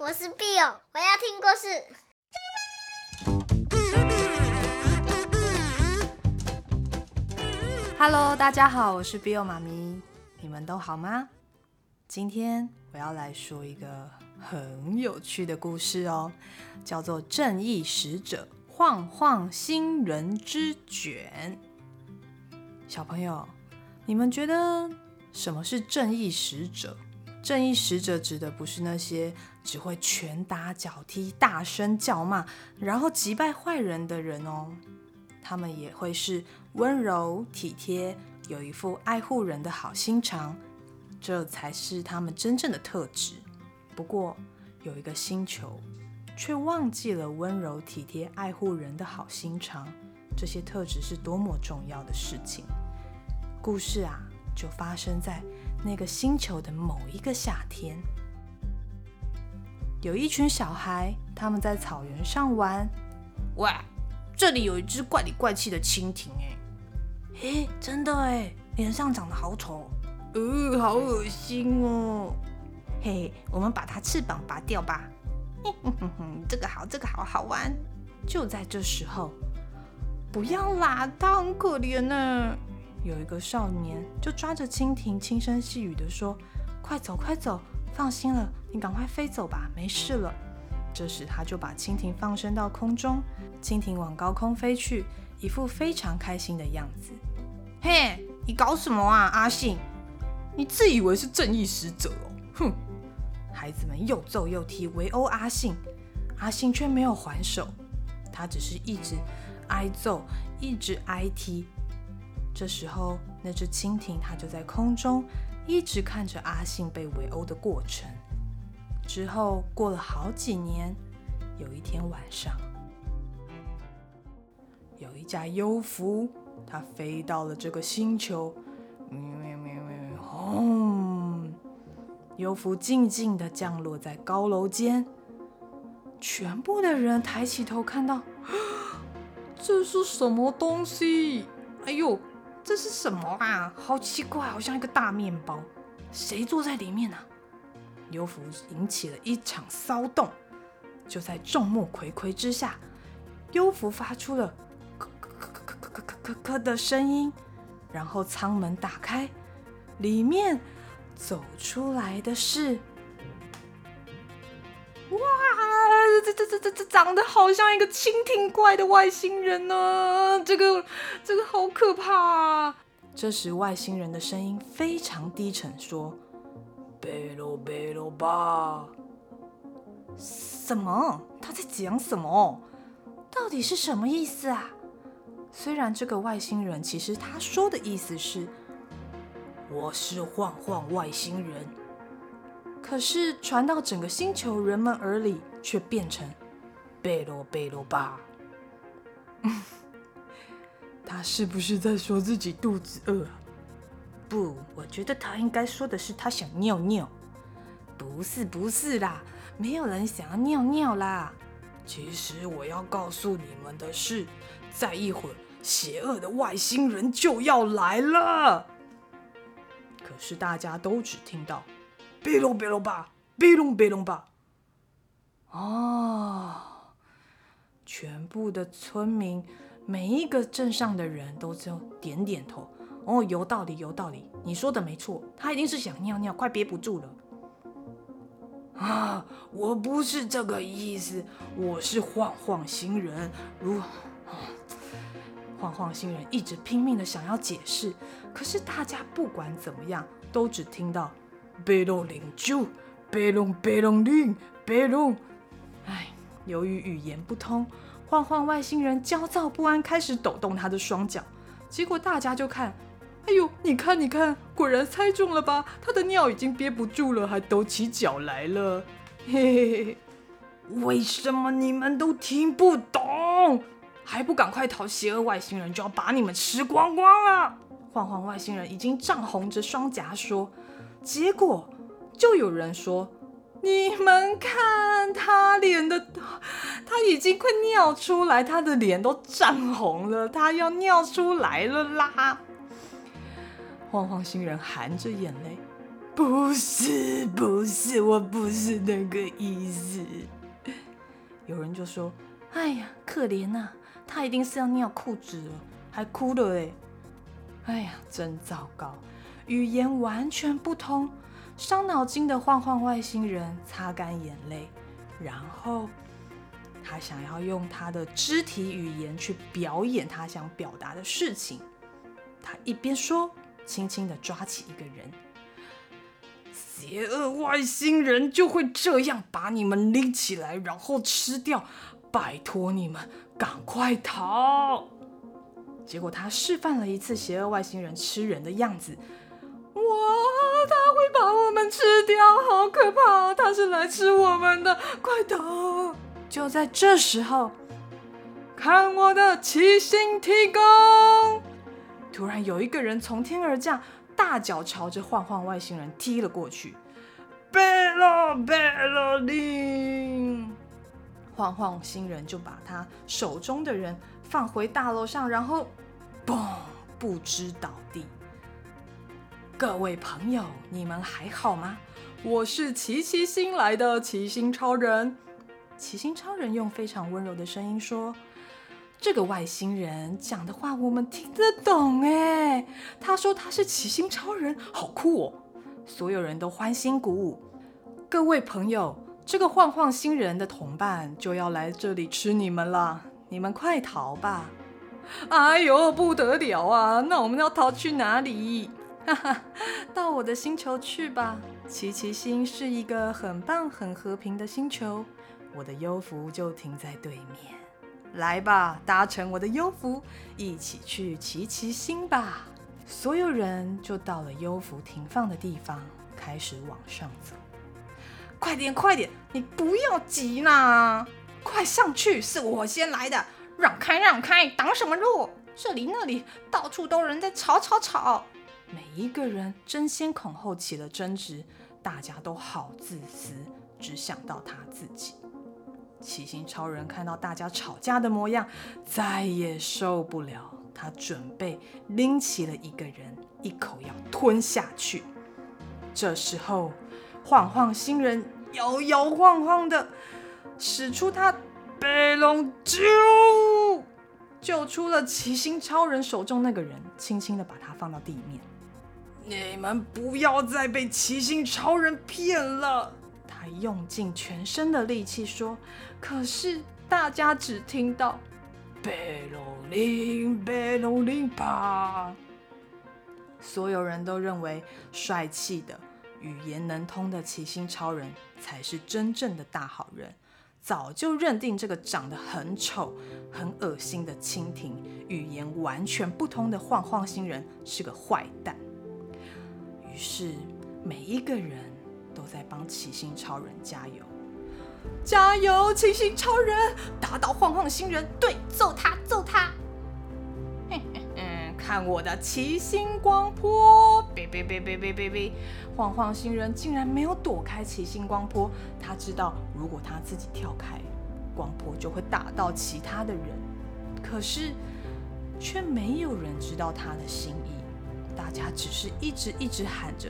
我是 Bill，我要听故事。Hello，大家好，我是 Bill 妈咪，你们都好吗？今天我要来说一个很有趣的故事哦，叫做《正义使者晃晃星人之卷》。小朋友，你们觉得什么是正义使者？正义使者指的不是那些只会拳打脚踢、大声叫骂，然后击败坏人的人哦。他们也会是温柔体贴，有一副爱护人的好心肠，这才是他们真正的特质。不过，有一个星球却忘记了温柔体贴、爱护人的好心肠，这些特质是多么重要的事情。故事啊，就发生在那个星球的某一个夏天，有一群小孩，他们在草原上玩。喂，这里有一只怪里怪气的蜻蜓哎！嘿，真的哎，脸上长得好丑，呃，好恶心哦。嘿嘿，我们把它翅膀拔掉吧。哼哼哼哼，这个好，这个好好玩。就在这时候，不要啦，它很可怜呢。有一个少年就抓着蜻蜓，轻声细语地说：“快走，快走，放心了，你赶快飞走吧，没事了。”这时，他就把蜻蜓放生到空中，蜻蜓往高空飞去，一副非常开心的样子。“嘿，你搞什么啊，阿信？你自以为是正义使者哦？”哼！孩子们又揍又踢，围殴阿信，阿信却没有还手，他只是一直挨揍，一直挨踢。这时候，那只蜻蜓它就在空中一直看着阿信被围殴的过程。之后过了好几年，有一天晚上，有一架幽浮，它飞到了这个星球。喵喵喵喵，轰！幽浮静静地降落在高楼间。全部的人抬起头看到，这是什么东西？哎呦！这是什么啊？好奇怪，好像一个大面包。谁坐在里面呢、啊？刘福引起了一场骚动。就在众目睽睽之下，幽福发出了咳咳咳咳咳咳咳的声音，然后舱门打开，里面走出来的是。这这这这这长得好像一个蜻蜓怪的外星人呢、这个这个好可怕啊！这时外星人的声音非常低沉，说：“贝罗贝罗巴。”什么？他在讲什么？到底是什么意思啊？虽然这个外星人其实他说的意思是：“我是晃晃外星人。”可是传到整个星球人们耳里，却变成贝罗贝罗巴。他是不是在说自己肚子饿？不，我觉得他应该说的是他想尿尿。不是，不是啦，没有人想要尿尿啦。其实我要告诉你们的是，再一会儿，邪恶的外星人就要来了。可是大家都只听到。别龙别龙吧，贝龙贝龙吧。哦，全部的村民，每一个镇上的人都就点点头。哦，有道理，有道理，你说的没错，他一定是想尿尿，快憋不住了。啊，我不是这个意思，我是晃晃星人。如，晃晃星人一直拼命的想要解释，可是大家不管怎么样，都只听到。贝隆零九，贝隆贝隆零贝隆。由于语言不通，晃晃外星人焦躁不安，开始抖动他的双脚。结果大家就看，哎呦，你看你看，果然猜中了吧？他的尿已经憋不住了，还抖起脚来了。嘿嘿嘿，为什么你们都听不懂？还不赶快逃！邪恶外星人就要把你们吃光光了！晃晃外星人已经涨红着双颊说。结果就有人说：“你们看他脸的，他已经快尿出来，他的脸都涨红了，他要尿出来了啦！”晃晃星人含着眼泪，不是，不是，我不是那个意思。”有人就说：“哎呀，可怜呐，他一定是要尿裤子了，还哭了哎。”哎呀，真糟糕，语言完全不通。伤脑筋的晃晃外星人擦干眼泪，然后他想要用他的肢体语言去表演他想表达的事情。他一边说，轻轻地抓起一个人。邪恶外星人就会这样把你们拎起来，然后吃掉。拜托你们赶快逃！结果他示范了一次邪恶外星人吃人的样子。哇，他会把我们吃掉，好可怕！他是来吃我们的，快逃！就在这时候，看我的七星提供！突然有一个人从天而降。大脚朝着晃晃外星人踢了过去，贝洛贝洛林，晃晃星人就把他手中的人放回大楼上，然后嘣，不知倒地。各位朋友，你们还好吗？我是奇奇星来的奇星超人。奇星超人用非常温柔的声音说。这个外星人讲的话我们听得懂哎，他说他是奇星超人，好酷哦！所有人都欢欣鼓舞。各位朋友，这个晃晃星人的同伴就要来这里吃你们了，你们快逃吧！哎呦，不得了啊！那我们要逃去哪里？到我的星球去吧。奇奇星是一个很棒、很和平的星球，我的幽浮就停在对面。来吧，搭乘我的幽浮，一起去奇奇星吧！所有人就到了幽浮停放的地方，开始往上走。快点，快点，你不要急呐！快上去，是我先来的，让开，让开，挡什么路？这里那里到处都有人在吵吵吵，每一个人争先恐后起了争执，大家都好自私，只想到他自己。七星超人看到大家吵架的模样，再也受不了。他准备拎起了一个人，一口要吞下去。这时候，晃晃星人摇摇晃晃的使出他贝龙救，救出了奇星超人手中那个人，轻轻的把他放到地面。你们不要再被奇星超人骗了。他用尽全身的力气说：“可是大家只听到‘贝洛林，贝洛林吧’。”所有人都认为帅气的、语言能通的奇星超人才是真正的大好人，早就认定这个长得很丑、很恶心的蜻蜓、语言完全不通的晃晃星人是个坏蛋。于是每一个人。都在帮七星超人加油，加油！七星超人打倒晃晃星人，对，揍他，揍他！看我的奇星光波！别别别别别别别！晃晃星人竟然没有躲开奇星光波，他知道如果他自己跳开，光波就会打到其他的人，可是却没有人知道他的心意，大家只是一直一直喊着。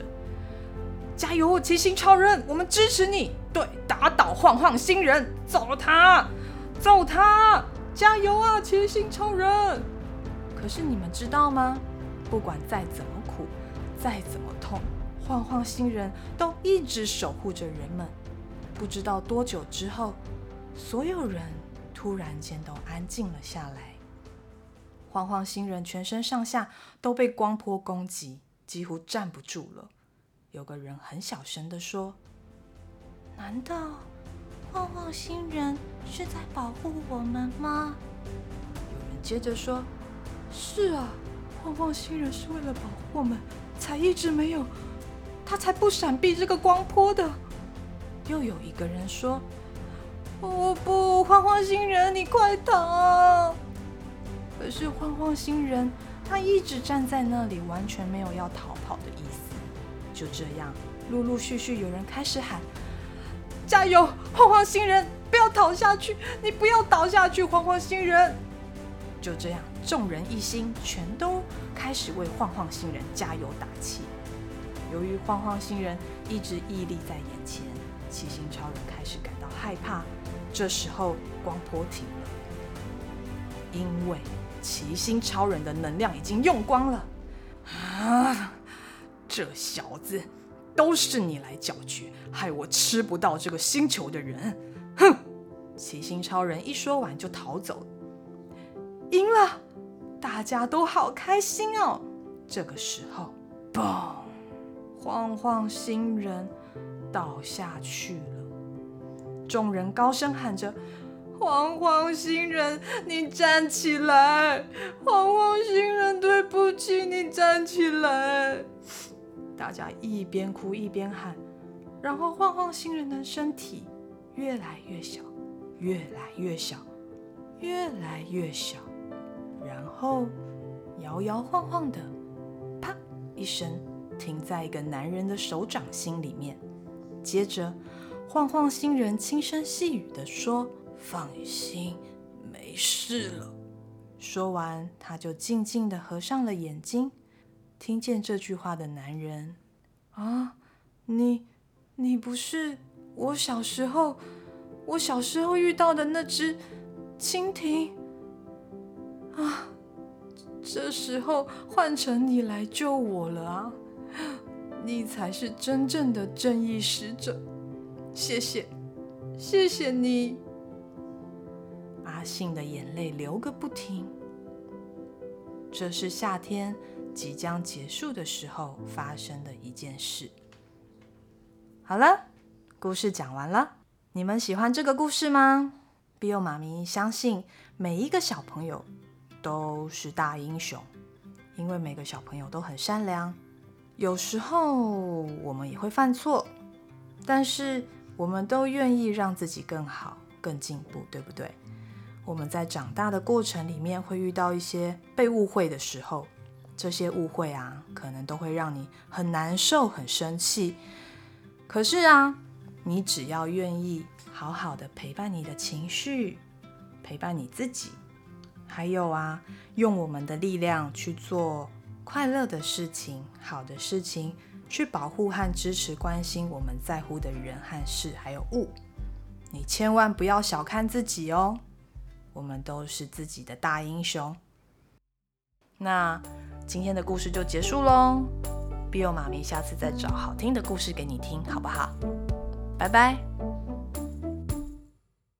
加油，奇星超人，我们支持你！对，打倒晃晃星人，揍他，揍他！加油啊，奇星超人！可是你们知道吗？不管再怎么苦，再怎么痛，晃晃星人都一直守护着人们。不知道多久之后，所有人突然间都安静了下来。晃晃星人全身上下都被光波攻击，几乎站不住了。有个人很小声地说：“难道晃晃星人是在保护我们吗？”有人接着说：“是啊，晃晃星人是为了保护我们，才一直没有，他才不闪避这个光波的。”又有一个人说：“哦不，晃晃星人，你快逃！”可是晃晃星人他一直站在那里，完全没有要逃跑的意思。就这样，陆陆续续有人开始喊：“加油，晃晃星人，不要倒下去！你不要倒下去，晃晃星人！”就这样，众人一心，全都开始为晃晃星人加油打气。由于晃晃星人一直屹立在眼前，七星超人开始感到害怕。这时候光波停了，因为七星超人的能量已经用光了。啊！这小子，都是你来搅局，害我吃不到这个星球的人。哼！七星超人一说完就逃走了。赢了，大家都好开心哦。这个时候，嘣！晃晃星人倒下去了。众人高声喊着：“晃晃星人，你站起来！晃晃星人，对不起，你站起来！”大家一边哭一边喊，然后晃晃星人的身体越来越小，越来越小，越来越小，后摇摇晃晃的，啪一声停在一个男人的手掌心里面。接着，晃晃星人轻声细语地说：“放心，没事了。”说完，他就静静地合上了眼睛。听见这句话的男人，啊，你，你不是我小时候，我小时候遇到的那只蜻蜓啊！这时候换成你来救我了啊！你才是真正的正义使者，谢谢，谢谢你。阿信的眼泪流个不停。这是夏天即将结束的时候发生的一件事。好了，故事讲完了。你们喜欢这个故事吗？Bill 妈咪相信每一个小朋友都是大英雄，因为每个小朋友都很善良。有时候我们也会犯错，但是我们都愿意让自己更好、更进步，对不对？我们在长大的过程里面会遇到一些被误会的时候，这些误会啊，可能都会让你很难受、很生气。可是啊，你只要愿意好好的陪伴你的情绪，陪伴你自己，还有啊，用我们的力量去做快乐的事情、好的事情，去保护和支持、关心我们在乎的人和事，还有物。你千万不要小看自己哦。我们都是自己的大英雄。那今天的故事就结束喽。Bill 妈咪下次再找好听的故事给你听，好不好？拜拜。